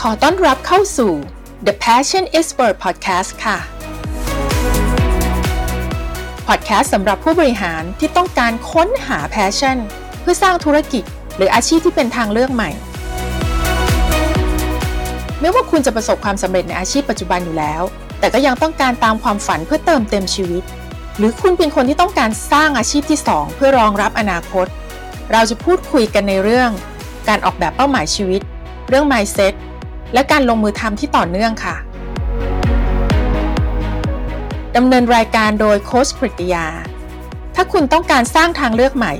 ขอต้อนรับเข้าสู่ The Passion Expert Podcast ค่ะพอดแคสต์สำหรับผู้บริหารที่ต้องการค้นหา passion เพื่อสร้างธุรกิจ หรืออาชีพที่เป็นทางเลือกใหม่ ไม่ว่าคุณจะประสบความสำเร็จในอาชีพปัจจุบันอยู่แล้ว แต่ก็ยังต้องการตามความฝันเพื่อเติมเต็มชีวิต หรือคุณเป็นคนที่ต้องการสร้างอาชีพที่ 2 เพื่อรองรับอนาคต เราจะพูดคุยกันในเรื่อง การออกแบบเป้าหมายชีวิต เรื่อง mindset และการลงมือทำที่ต่อเนื่องค่ะดำเนินรายการโดยโค้ชปริตยา ถ้าคุณต้องการสร้างทางเลือกใหม่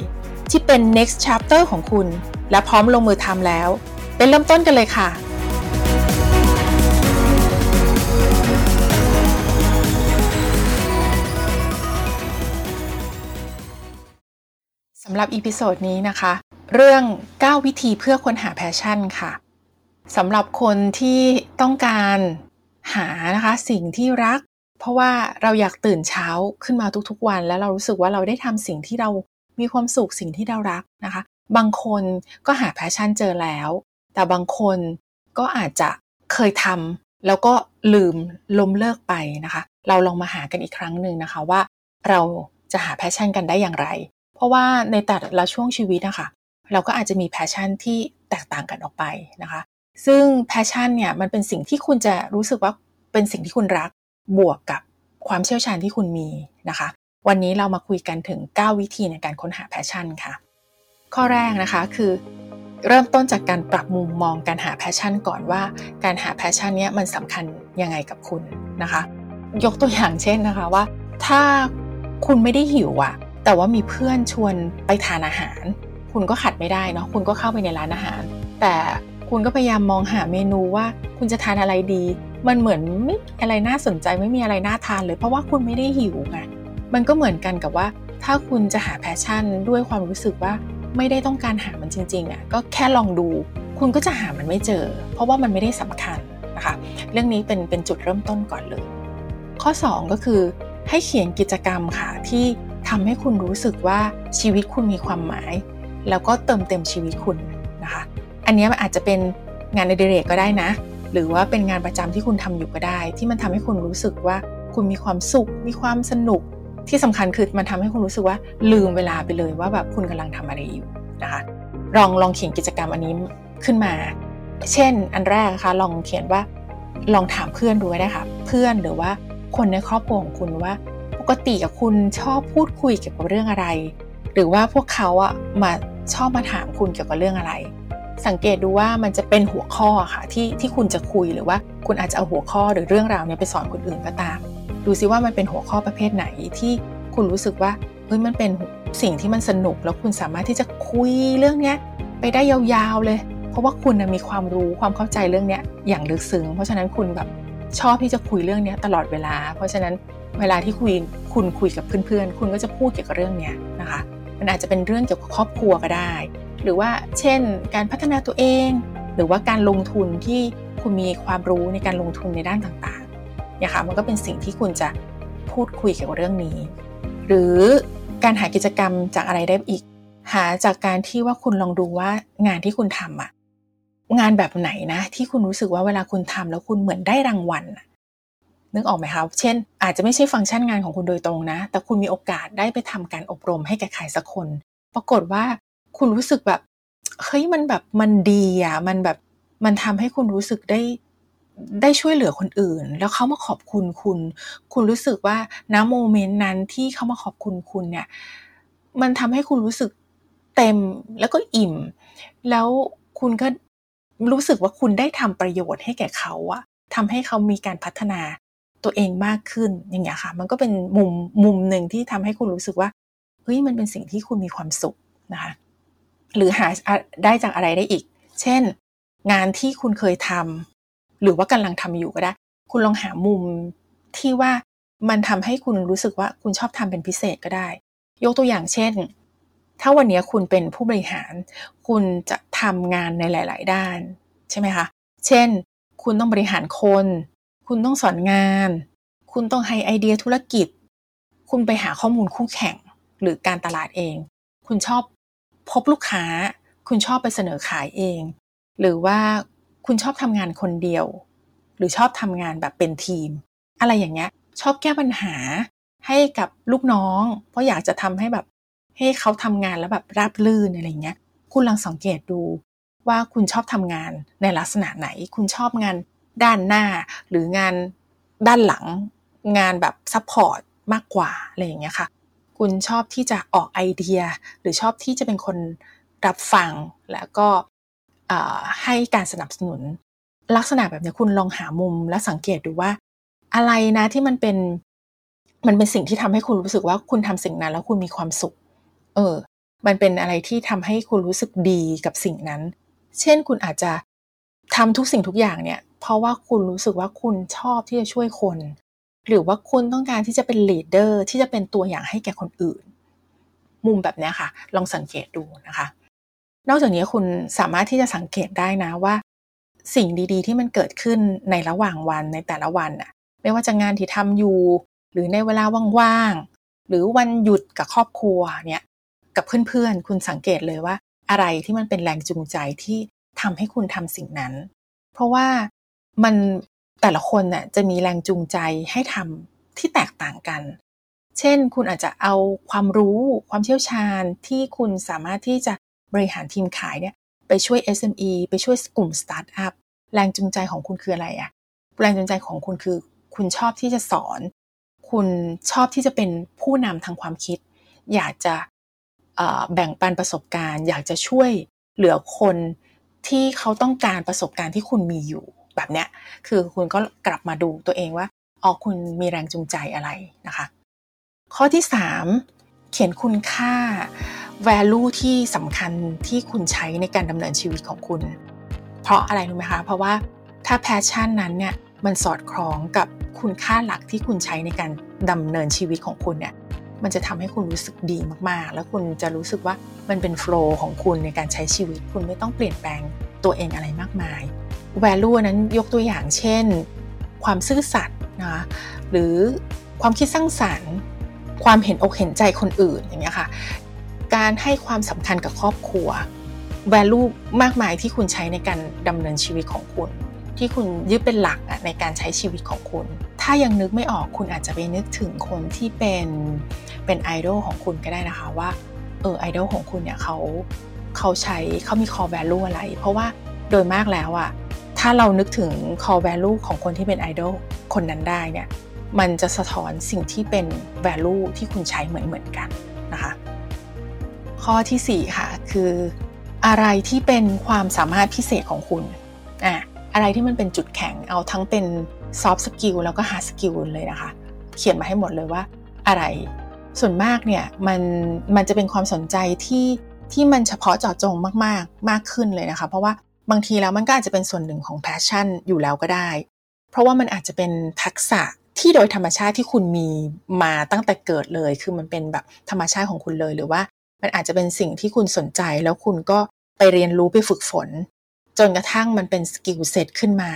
ที่เป็น next chapter ของคุณ และพร้อมลงมือทำแล้ว เป็นเริ่มต้นกันเลยค่ะสำหรับ episode นี้นะคะ เรื่อง 9 วิธีเพื่อค้นหา passion ค่ะสำหรับคนที่ต้องการหานะคะสิ่งที่รัก เพราะว่าเราอยากตื่นเช้าขึ้นมาทุกๆวัน แล้วเรารู้สึกว่าเราได้ทำสิ่งที่เรามีความสุขสิ่งที่เรารักนะคะ บางคนก็หา passion เจอแล้ว แต่บางคนก็อาจจะเคยทำแล้วก็ลืมล้มเลิกไปนะคะ เราลองมาหากันอีกครั้งหนึ่งนะคะว่า เราจะหา passion กันได้อย่างไร เพราะว่าในแต่ละช่วงชีวิตนะคะเราก็อาจจะมี passion ที่แตกต่างกันออกไปนะคะ ซึ่ง passion เนี่ยมันเป็นสิ่งที่คุณจะรู้สึกว่าเป็นสิ่งที่คุณรักบวกกับความเชี่ยวชาญที่คุณมีนะคะ วันนี้เรามาคุยกันถึง 9 วิธีในการค้นหา passion ค่ะ ข้อแรกนะคะคือ เริ่มต้นจากการปรับมุมมองการหา passion ก่อนว่าการหา passion เนี้ยมันสำคัญยังไงกับคุณนะคะ ยกตัวอย่างเช่นนะคะว่า ถ้าคุณไม่ได้หิวอะ แต่ว่ามีเพื่อนชวนไปทานอาหาร คุณก็ขัดไม่ได้เนาะคุณก็เข้าไปในร้านอาหาร แต่คุณก็พยายามมองหาเมนูว่าคุณจะทานอะไรดี มันเหมือนไม่มีอะไรน่าสนใจไม่มีอะไรน่าทานเลย เพราะว่าคุณไม่ได้หิวไงมันก็เหมือนกันกับว่า ถ้าคุณจะหา passion ด้วยความรู้สึกว่าไม่ได้ต้องการหามันจริงๆอะก็แค่ลองดู คุณก็จะหามันไม่เจอ เพราะว่ามันไม่ได้สำคัญนะคะ เรื่องนี้เป็นเป็นจุดเริ่มต้นก่อนเลย ข้อ 2 ก็คือให้เขียนกิจกรรมค่ะที่ ทำให้คุณรู้สึกว่าชีวิตคุณมีความหมาย แล้วก็เติมเต็มชีวิตคุณนะคะ อันนี้มันอาจจะเป็นงานในเดเรกก็ได้นะ หรือว่าเป็นงานประจำที่คุณทำอยู่ก็ได้ ที่มันทำให้คุณรู้สึกว่าคุณมีความสุข มีความสนุก ที่สำคัญคือมันทำให้คุณรู้สึกว่าลืมเวลาไปเลยว่าแบบคุณกำลังทำอะไรอยู่นะคะลองลองเขียนกิจกรรมอันนี้ขึ้นมา เช่น อันแรกนะคะลองเขียนว่าลองถามเพื่อนดูได้ค่ะ เพื่อนหรือว่าคนในครอบครัวของคุณว่า กติกับคุณชอบพูดคุยเกี่ยวกับเรื่องอะไร หรือว่าพวกเขาอะมาชอบมาถามคุณเกี่ยวกับเรื่องอะไร สังเกตดูว่ามันจะเป็นหัวข้อค่ะที่ที่คุณจะคุยหรือว่าคุณอาจจะเอาหัวข้อหรือเรื่องราวเนี้ยไปสอนคนอื่นก็ตาม ดูซิว่ามันเป็นหัวข้อประเภทไหนที่คุณรู้สึกว่าเฮ้ยมันเป็นสิ่งที่มันสนุกแล้วคุณสามารถที่จะคุยเรื่องเนี้ยไปได้ยาวๆเลย เพราะว่าคุณมีความรู้ความเข้าใจเรื่องเนี้ยอย่างลึกซึ้งเพราะฉะนั้นคุณแบบชอบที่จะคุยเรื่องนี้ตลอดเวลา เพราะฉะนั้น เวลาที่คุยคุณคุยกับเพื่อนๆ คุณก็จะพูดเกี่ยวกับเรื่องนี้นะคะ มันอาจจะเป็นเรื่องเกี่ยวกับครอบครัวก็ได้ หรือว่าเช่น การพัฒนาตัวเอง หรือว่าการลงทุนที่คุณมีความรู้ในการลงทุนในด้านต่างๆเนี่ยค่ะมันก็เป็นสิ่งที่คุณจะพูดคุยเกี่ยวกับเรื่องนี้ หรือการหากิจกรรมจากอะไรได้อีก หาจากการที่ว่าคุณลองดูว่างานที่คุณทำอะงานแบบไหนนะที่คุณรู้สึกว่าเวลาคุณทำแล้วคุณเหมือนได้รางวัล นึกออกไหมคะ เช่น อาจจะไม่ใช่ฟังก์ชันงานของคุณโดยตรงนะ แต่คุณมีโอกาสได้ไปทำการอบรมให้แก่ใครสักคน ปรากฏว่าคุณรู้สึกแบบ เฮ้ย มันแบบ มันดีอะ มันแบบ มันทำให้คุณรู้สึกได้ ได้ช่วยเหลือคนอื่น แล้วเขามาขอบคุณคุณ คุณรู้สึกว่าณโมเมนต์นั้นที่เขามาขอบคุณคุณเนี่ย มันทำให้คุณรู้สึกเต็มแล้วก็อิ่ม แล้วคุณก็รู้สึกว่าคุณได้ทำประโยชน์ให้แก่เขาอะทำให้เขามีการพัฒนา ตัวเองมากขึ้นอย่างเงี้ยค่ะ มันก็เป็นมุมมุมหนึ่งที่ทำให้คุณรู้สึกว่าเฮ้ยมันเป็นสิ่งที่คุณมีความสุขนะคะหรือหาได้จากอะไรได้อีก เช่น งานที่คุณเคยทำหรือว่ากำลังทำอยู่ก็ได้ คุณลองหามุมที่ว่ามันทำให้คุณรู้สึกว่าคุณชอบทำเป็นพิเศษก็ได้ ยกตัวอย่างเช่น ถ้าวันนี้คุณเป็นผู้บริหาร คุณจะทำงานในหลาย ๆ ด้าน ใช่ไหมคะ เช่น คุณต้องบริหารคน คุณต้องสอนงาน คุณต้องให้ไอเดียธุรกิจ คุณไปหาข้อมูลคู่แข่งหรือการตลาดเอง คุณชอบพบลูกค้า คุณชอบไปเสนอขายเอง หรือว่าคุณชอบทำงานคนเดียว หรือชอบทำงานแบบเป็นทีม อะไรอย่างเงี้ย ชอบแก้ปัญหาให้กับลูกน้อง เพราะอยากจะทำให้แบบให้เขาทำงานแล้วแบบราบลื่นอะไรเงี้ย คุณลองสังเกตดูว่าคุณชอบทำงานในลักษณะไหน คุณชอบงาน ด้านหน้า หรืองานด้านหลัง งานแบบ support มากกว่าอะไรอย่างเงี้ยค่ะ คุณชอบที่จะออกไอเดีย หรือชอบที่จะเป็นคนรับฟังแล้วก็ให้การสนับสนุน ลักษณะแบบนี้คุณลองหามุมและสังเกตดูว่า อะไรนะที่มันเป็นมันเป็นสิ่งที่ทำให้คุณรู้สึกว่าคุณทำสิ่งนั้นแล้วคุณมีความสุข เออ มันเป็นอะไรที่ทำให้คุณรู้สึกดีกับสิ่งนั้น เช่นคุณอาจจะทำทุกสิ่งทุกอย่างเนี่ย เพราะว่าคุณรู้สึกว่าคุณชอบที่จะช่วยคน หรือว่าคุณต้องการที่จะเป็นลีดเดอร์ที่จะเป็นตัวอย่างให้แก่คนอื่น มุมแบบนี้ค่ะ ลองสังเกตดูนะคะ นอกจากนี้คุณสามารถที่จะสังเกตได้นะว่า สิ่งดีๆ ที่มันเกิดขึ้นในระหว่างวันในแต่ละวันน่ะ ไม่ว่าจะงานที่ทำอยู่ หรือในเวลาว่างๆหรือวันหยุดกับครอบครัวเนี่ยกับเพื่อนๆ คุณสังเกตเลยว่า อะไรที่มันเป็นแรงจูงใจที่ทำให้คุณทำสิ่งนั้น เพราะว่า มันแต่ละคนน่ะจะมีแรงจูงใจให้ทำที่แตกต่างกัน เช่น คุณอาจจะเอาความรู้ความเชี่ยวชาญที่คุณสามารถที่จะบริหารทีมขายเนี่ยไปช่วย SME ไปช่วยกลุ่มสตาร์ทอัพแรงจูงใจของคุณคืออะไรอะแรงจูงใจของคุณคือ คุณชอบที่จะสอน คุณชอบที่จะเป็นผู้นำทางความคิด อยากจะแบ่งปันประสบการณ์ อยากจะช่วยเหลือคนที่เขาต้องการประสบการณ์ที่คุณมีอยู่ แบบเนี้ยคือคุณก็กลับมาดูตัวเองว่าอ๋อคุณมีแรงจูงใจอะไรนะคะ ข้อที่ 3 เขียนคุณค่า value ที่สำคัญที่คุณใช้ในการดำเนินชีวิตของคุณ เพราะอะไรรู้ไหมคะ เพราะว่าถ้า passion นั้นเนี่ยมันสอดคล้องกับคุณค่าหลักที่คุณใช้ในการดำเนินชีวิตของคุณเนี่ยมันจะทำให้คุณรู้สึกดีมากๆ แล้วคุณจะรู้สึกว่ามันเป็นโฟล์ของคุณในการใช้ชีวิต คุณไม่ต้องเปลี่ยนแปลงตัวเองอะไรมากมาย value นั้นยกตัวอย่างเช่น ความซื่อสัตย์นะหรือความคิดสร้างสรรค์ ความเห็นอกเห็นใจคนอื่นอย่างเงี้ยค่ะการให้ความสำคัญกับครอบครัว value มากมายที่คุณใช้ในการดำเนินชีวิตของคุณ ที่คุณยึดเป็นหลักในการใช้ชีวิตของคุณ ถ้ายังนึกไม่ออกคุณอาจจะไปนึกถึงคนที่เป็นเป็นไอดอลของคุณก็ได้นะคะว่าเออไอดอลของคุณเนี่ยเขาเขาใช้เขามี core value อะไร เพราะว่าโดยมากแล้วอะ ถ้าเรานึกถึง core value ของคนที่เป็นไอดอลคนนั้นได้เนี่ยมันจะสะท้อนสิ่งที่เป็น value ที่คุณใช้เหมือนเหมือนกันนะคะข้อที่ 4 ค่ะ คืออะไรที่เป็นความสามารถพิเศษของคุณอะอะไรที่มันเป็นจุดแข็งเอาทั้งเป็น soft skill แล้วก็ hard skill เลยนะคะ เขียนมาให้หมดเลยว่าอะไรส่วนมากเนี่ยมันมันจะเป็นความสนใจที่ที่มันเฉพาะเจาะจงมากๆมากขึ้นเลยนะคะ เพราะว่า บางทีแล้วมันก็อาจจะเป็นส่วนหนึ่งของ passion อยู่แล้วก็ได้ เพราะว่ามันอาจจะเป็นทักษะที่โดยธรรมชาติที่คุณมีมาตั้งแต่เกิดเลย คือมันเป็นแบบธรรมชาติของคุณเลย หรือว่ามันอาจจะเป็นสิ่งที่คุณสนใจแล้วคุณก็ไปเรียนรู้ไปฝึกฝน จนกระทั่งมันเป็น skill set ขึ้นมา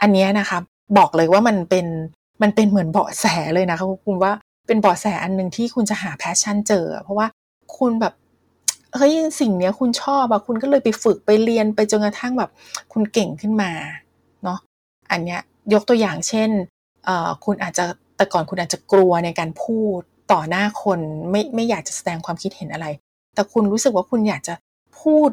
อันนี้นะคะบอกเลยว่ามันเป็นมันเป็นเหมือนเบาะแสเลยนะคะคุณว่าเป็นเบาะแสอันหนึ่งที่คุณจะหา passion เจอ เพราะว่าคุณแบบ เฮ้ยสิ่งเนี้ยคุณชอบอะคุณก็เลยไปฝึกไปเรียนไปจนกระทั่งแบบ คุณเก่งขึ้นมาเนาะอันเนี้ยยกตัวอย่างเช่นเอ่อคุณอาจจะแต่ก่อนคุณอาจจะกลัวในการพูดต่อหน้าคนไม่ไม่อยากจะแสดงความคิดเห็นอะไร แต่คุณรู้สึกว่าคุณอยากจะพูด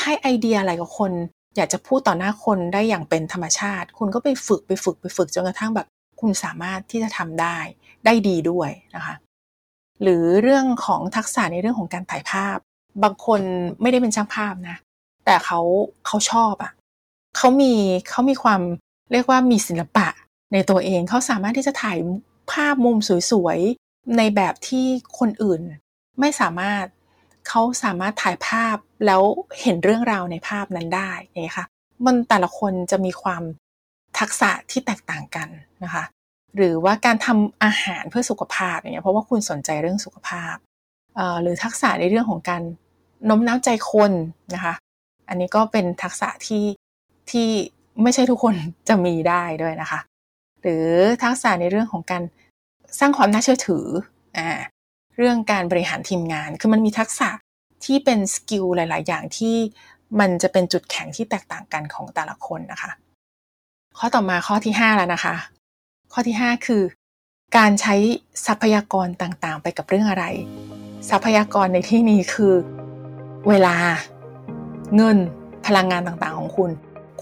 ให้ไอเดียอะไรกับคน อยากจะพูดต่อหน้าคนได้อย่างเป็นธรรมชาติ คุณก็ไปฝึกไปฝึกไปฝึกจนกระทั่งแบบ คุณสามารถที่จะทำได้ได้ดีด้วยนะคะ หรือเรื่องของทักษะในเรื่องของการถ่ายภาพ บางคนไม่ได้เป็นช่างภาพนะ แต่เขาเขาชอบอะ่ะเขามีเขามีความเรียกว่ามีศิลปะในตัวเองเขาสามารถที่จะถ่ายภาพมุมสวยๆ ในแบบที่คนอื่น ไม่สามารถเขาสามารถถ่ายภาพแล้วเห็นเรื่องราวในภาพนั้นได้ไงคะมันแต่ละคนจะมีความทักษะที่แตกต่างกันนะคะ หรือว่าการทำอาหารเพื่อสุขภาพอย่างเงี้ยเพราะว่าคุณสนใจเรื่องสุขภาพหรือทักษะในเรื่องของการน้มน้าวใจคนนะคะ อันนี้ก็เป็นทักษะที่ที่ไม่ใช่ทุกคนจะมีได้ด้วยนะคะ หรือทักษะในเรื่องของการสร้างความน่าเชื่อถืออ่าเรื่องการบริหารทีมงาน คือมันมีทักษะที่เป็นสกิลหลาย ๆ อย่างที่มันจะเป็นจุดแข็งที่แตกต่างกันของแต่ละคนนะคะ ข้อต่อมาข้อที่ 5 แล้วนะคะ ข้อที่ 5 คือ การใช้ทรัพยากรต่างๆ ไปกับเรื่องอะไร ทรัพยากรในที่นี้คือ เวลา เงิน พลังงานต่างๆ ของคุณ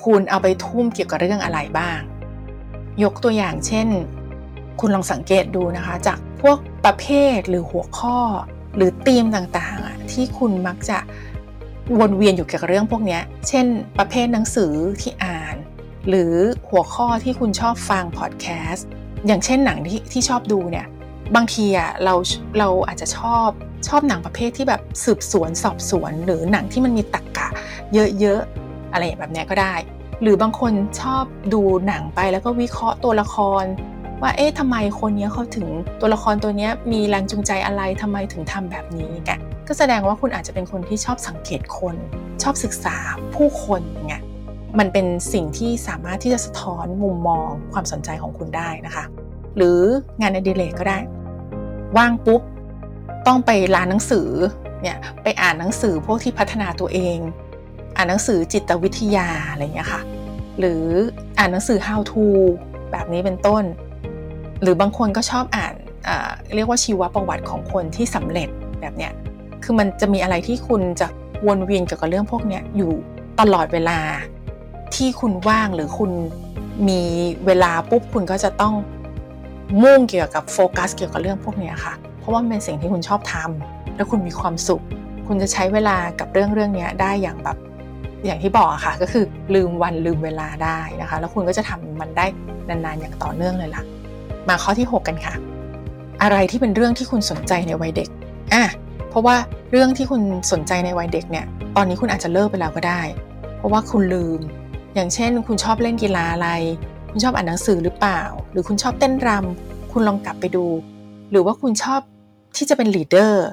คุณเอาไปทุ่มเกี่ยวกับเรื่องอะไรบ้าง ยกตัวอย่างเช่น คุณลองสังเกตดูนะคะ จากพวกประเภทหรือหัวข้อ หรือธีมต่างๆ ที่คุณมักจะวนเวียนอยู่เกี่ยวกับเรื่องพวกนี้ เช่น ประเภทหนังสือที่อ่าน หรือหัวข้อที่คุณชอบฟังพอดแคสต์อย่างเช่นหนังที่ที่ชอบดูเนี่ยบางทีอะเราเราอาจจะชอบชอบหนังประเภทที่แบบสืบสวนสอบสวน หรือหนังที่มันมีตรกกะ เยอะๆอะไรแบบนี้ก็ได้ หรือบางคนชอบดูหนังไปแล้วก็วิเคราะห์ตัวละคร ว่าเอ๊ะทำไมคนนี้เขาถึงตัวละครตัวนี้มีแรงจูงใจอะไรทำไมถึงทำแบบนี้แกก็แสดงว่าคุณอาจจะเป็นคนที่ชอบสังเกตคน ชอบศึกษาผู้คนไง มันเป็นสิ่งที่สามารถที่จะสะท้อนมุมมองความสนใจของคุณได้นะคะ หรืองานอดิเรกก็ได้ ว่างปุ๊บ ต้องไปร้านหนังสือเนี่ยไปอ่านหนังสือพวกที่พัฒนาตัวเอง อ่านหนังสือจิตวิทยาอะไรเงี้ยค่ะ หรืออ่านหนังสือ how to แบบนี้เป็นต้น หรือบางคนก็ชอบอ่านเรียกว่าชีวประวัติของคนที่สำเร็จแบบเนี้ยคือมันจะมีอะไรที่คุณจะวนเวียนเกี่ยวกับเรื่องพวกนี้อยู่ตลอดเวลา ที่คุณว่างหรือคุณมีเวลาปุ๊บคุณก็จะต้องมุ่งเกี่ยวกับโฟกัสเกี่ยวกับเรื่องพวกนี้ค่ะ เพราะว่าเป็นสิ่งที่คุณชอบทำแล้วคุณมีความสุข คุณจะใช้เวลากับเรื่องเรื่องนี้ได้อย่างแบบอย่างที่บอกค่ะ ก็คือลืมวันลืมเวลาได้นะคะ แล้วคุณก็จะทำมันได้นานๆอย่างต่อเนื่องเลยล่ะ มาข้อที่ 6 กันค่ะ อะไรที่เป็นเรื่องที่คุณสนใจในวัยเด็กอะเพราะว่าเรื่องที่คุณสนใจในวัยเด็กเนี่ย ตอนนี้คุณอาจจะเลิกไปแล้วก็ได้ เพราะว่าคุณลืม อย่างเช่น คุณชอบเล่นกีฬาอะไร คุณชอบอ่านหนังสือหรือเปล่า หรือคุณชอบเต้นรำคุณลองกลับไปดู หรือว่าคุณชอบที่จะเป็นลีดเดอร์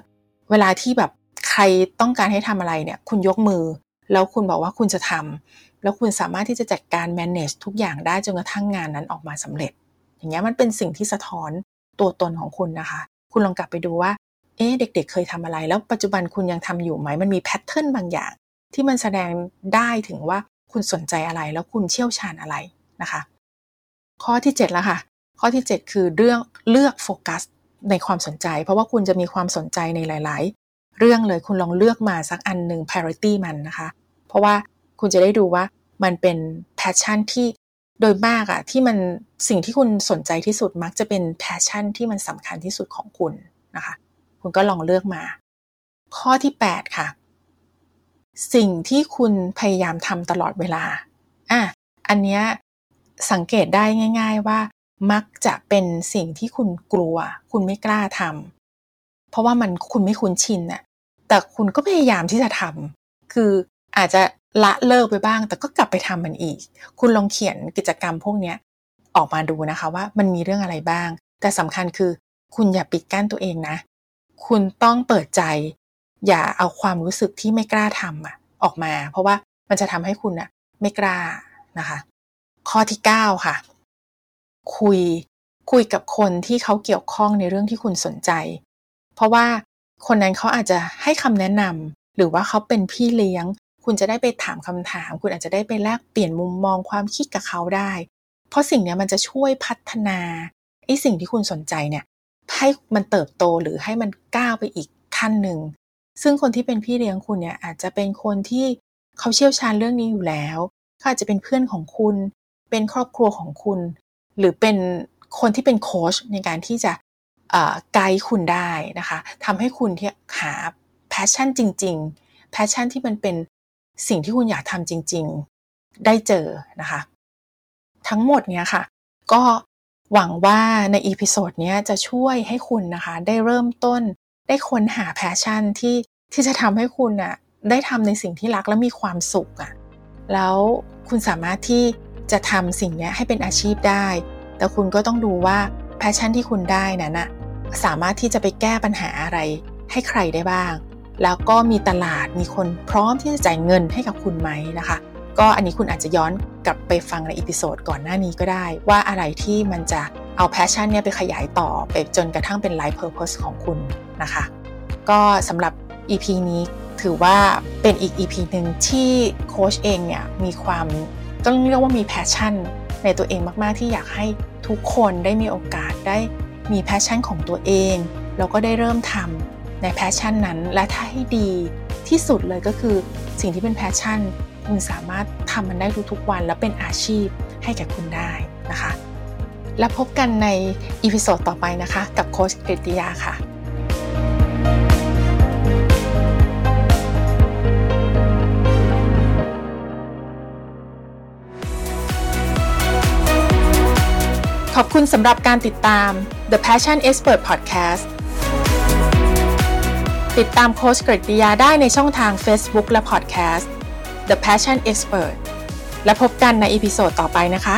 เวลาที่แบบใครต้องการให้ทำอะไรเนี่ย คุณยกมือ แล้วคุณบอกว่าคุณจะทำแล้วคุณสามารถที่จะจัดการ manage ทุกอย่างได้จนกระทั่งงานนั้นออกมาสำเร็จ อย่างเงี้ยมันเป็นสิ่งที่สะท้อนตัวตนของคุณนะคะ คุณลองกลับไปดูว่าเอ๊ะเด็ก ๆ เคยทำอะไร แล้วปัจจุบันคุณยังทำอยู่ไหม มันมีแพทเทิร์นบางอย่าง ที่มันแสดงได้ถึงว่า คุณสนใจอะไรแล้วคุณเชี่ยวชาญอะไรนะคะ ข้อที่7แล้วค่ะ ข้อที่ 7 คือเรื่องเลือกโฟกัสในความสนใจ เพราะว่าคุณจะมีความสนใจในหลาย ๆ เรื่องเลยคุณลองเลือกมาสักอันหนึ่ง priority มันนะคะ เพราะว่าคุณจะได้ดูว่ามันเป็น passion ที่โดยมากอะที่มันสิ่งที่คุณสนใจที่สุดมักจะเป็น passion ที่มันสำคัญที่สุดของคุณนะคะ คุณก็ลองเลือกมา ข้อที่ 8 ค่ะ สิ่งที่คุณพยายามทำตลอดเวลาอะอันเนี้ยสังเกตได้ง่าย ๆว่า มักจะเป็นสิ่งที่คุณกลัว คุณไม่กล้าทำเพราะว่ามันคุณไม่คุ้นชินน่ะแต่คุณก็พยายามที่จะทำคืออาจจะละเลิกไปบ้าง แต่ก็กลับไปทำมันอีก คุณลองเขียนกิจกรรมพวกนี้ออกมาดูนะคะว่ามันมีเรื่องอะไรบ้าง แต่สำคัญคือ คุณอย่าปิดกั้นตัวเองนะ คุณต้องเปิดใจ อย่าเอาความรู้สึกที่ไม่กล้าทำอะออกมา เพราะว่ามันจะทำให้คุณอะไม่กล้านะคะ ข้อที่ 9 ค่ะ คุยคุยกับคนที่เขาเกี่ยวข้องในเรื่องที่คุณสนใจ เพราะว่าคนนั้นเขาอาจจะให้คำแนะนำหรือว่าเขาเป็นพี่เลี้ยง คุณจะได้ไปถามคำถาม คุณอาจจะได้ไปแลกเปลี่ยนมุมมองความคิดกับเขาได้ เพราะสิ่งนี้มันจะช่วยพัฒนาไอ้สิ่งที่คุณสนใจเนี่ยให้มันเติบโตหรือให้มันก้าวไปอีกขั้นหนึ่ง ซึ่งคนที่เป็นพี่เลี้ยงคุณเนี่ยอาจจะเป็นคนที่เขาเชี่ยวชาญเรื่องนี้อยู่แล้วเขาอาจจะเป็นเพื่อนของคุณ เป็นครอบครัวของคุณ หรือเป็นคนที่เป็นโค้ชในการที่จะไกด์คุณได้นะคะทำให้คุณที่หา passion จริงๆ passion ที่มันเป็นสิ่งที่คุณอยากทำจริง ๆ ได้เจอนะคะ ทั้งหมดเนี้ยค่ะ ก็หวังว่าใน episode นี้จะช่วยให้คุณนะคะ ได้เริ่มต้น ได้ค้นหา passion ที่ที่จะทำให้คุณอะได้ทำในสิ่งที่รักและมีความสุขอะแล้วคุณสามารถที่จะทำสิ่งนี้ให้เป็นอาชีพได้ แต่คุณก็ต้องดูว่า passion ที่คุณได้นั้นนะสามารถที่จะไปแก้ปัญหาอะไรให้ใครได้บ้าง แล้วก็มีตลาดมีคนพร้อมที่จะจ่ายเงินให้กับคุณไหมนะคะ ก็อันนี้คุณอาจจะย้อนกลับไปฟังใน episode ก่อนหน้านี้ก็ได้ ว่าอะไรที่มันจะเอา passion เนี่ยไปขยายต่อไปจนกระทั่งเป็น life purpose ของคุณนะคะ ก็สำหรับ EP นี้ถือว่าเป็นอีก EP หนึ่งที่โค้ชเองเนี่ยมีความต้องเรียกว่ามี passion ในตัวเองมาก ๆ ที่อยากให้ทุกคนได้มีโอกาสได้มี passion ของตัวเอง แล้วก็ได้เริ่มทำใน passion นั้น และถ้าให้ดีที่สุดเลยก็คือสิ่งที่เป็น passion คุณสามารถทำมันได้ทุกๆวัน และเป็นอาชีพให้แก่คุณได้นะคะ แล้วพบกันในepisode ต่อไปนะคะ กับโค้ชกฤติยาค่ะขอบคุณสำหรับการติดตาม The Passion Expert Podcast ติดตามโค้ชกฤติยาได้ในช่องทาง Facebook และ Podcast The Passion Expert และพบกันในอีพิโซดต่อไปนะคะ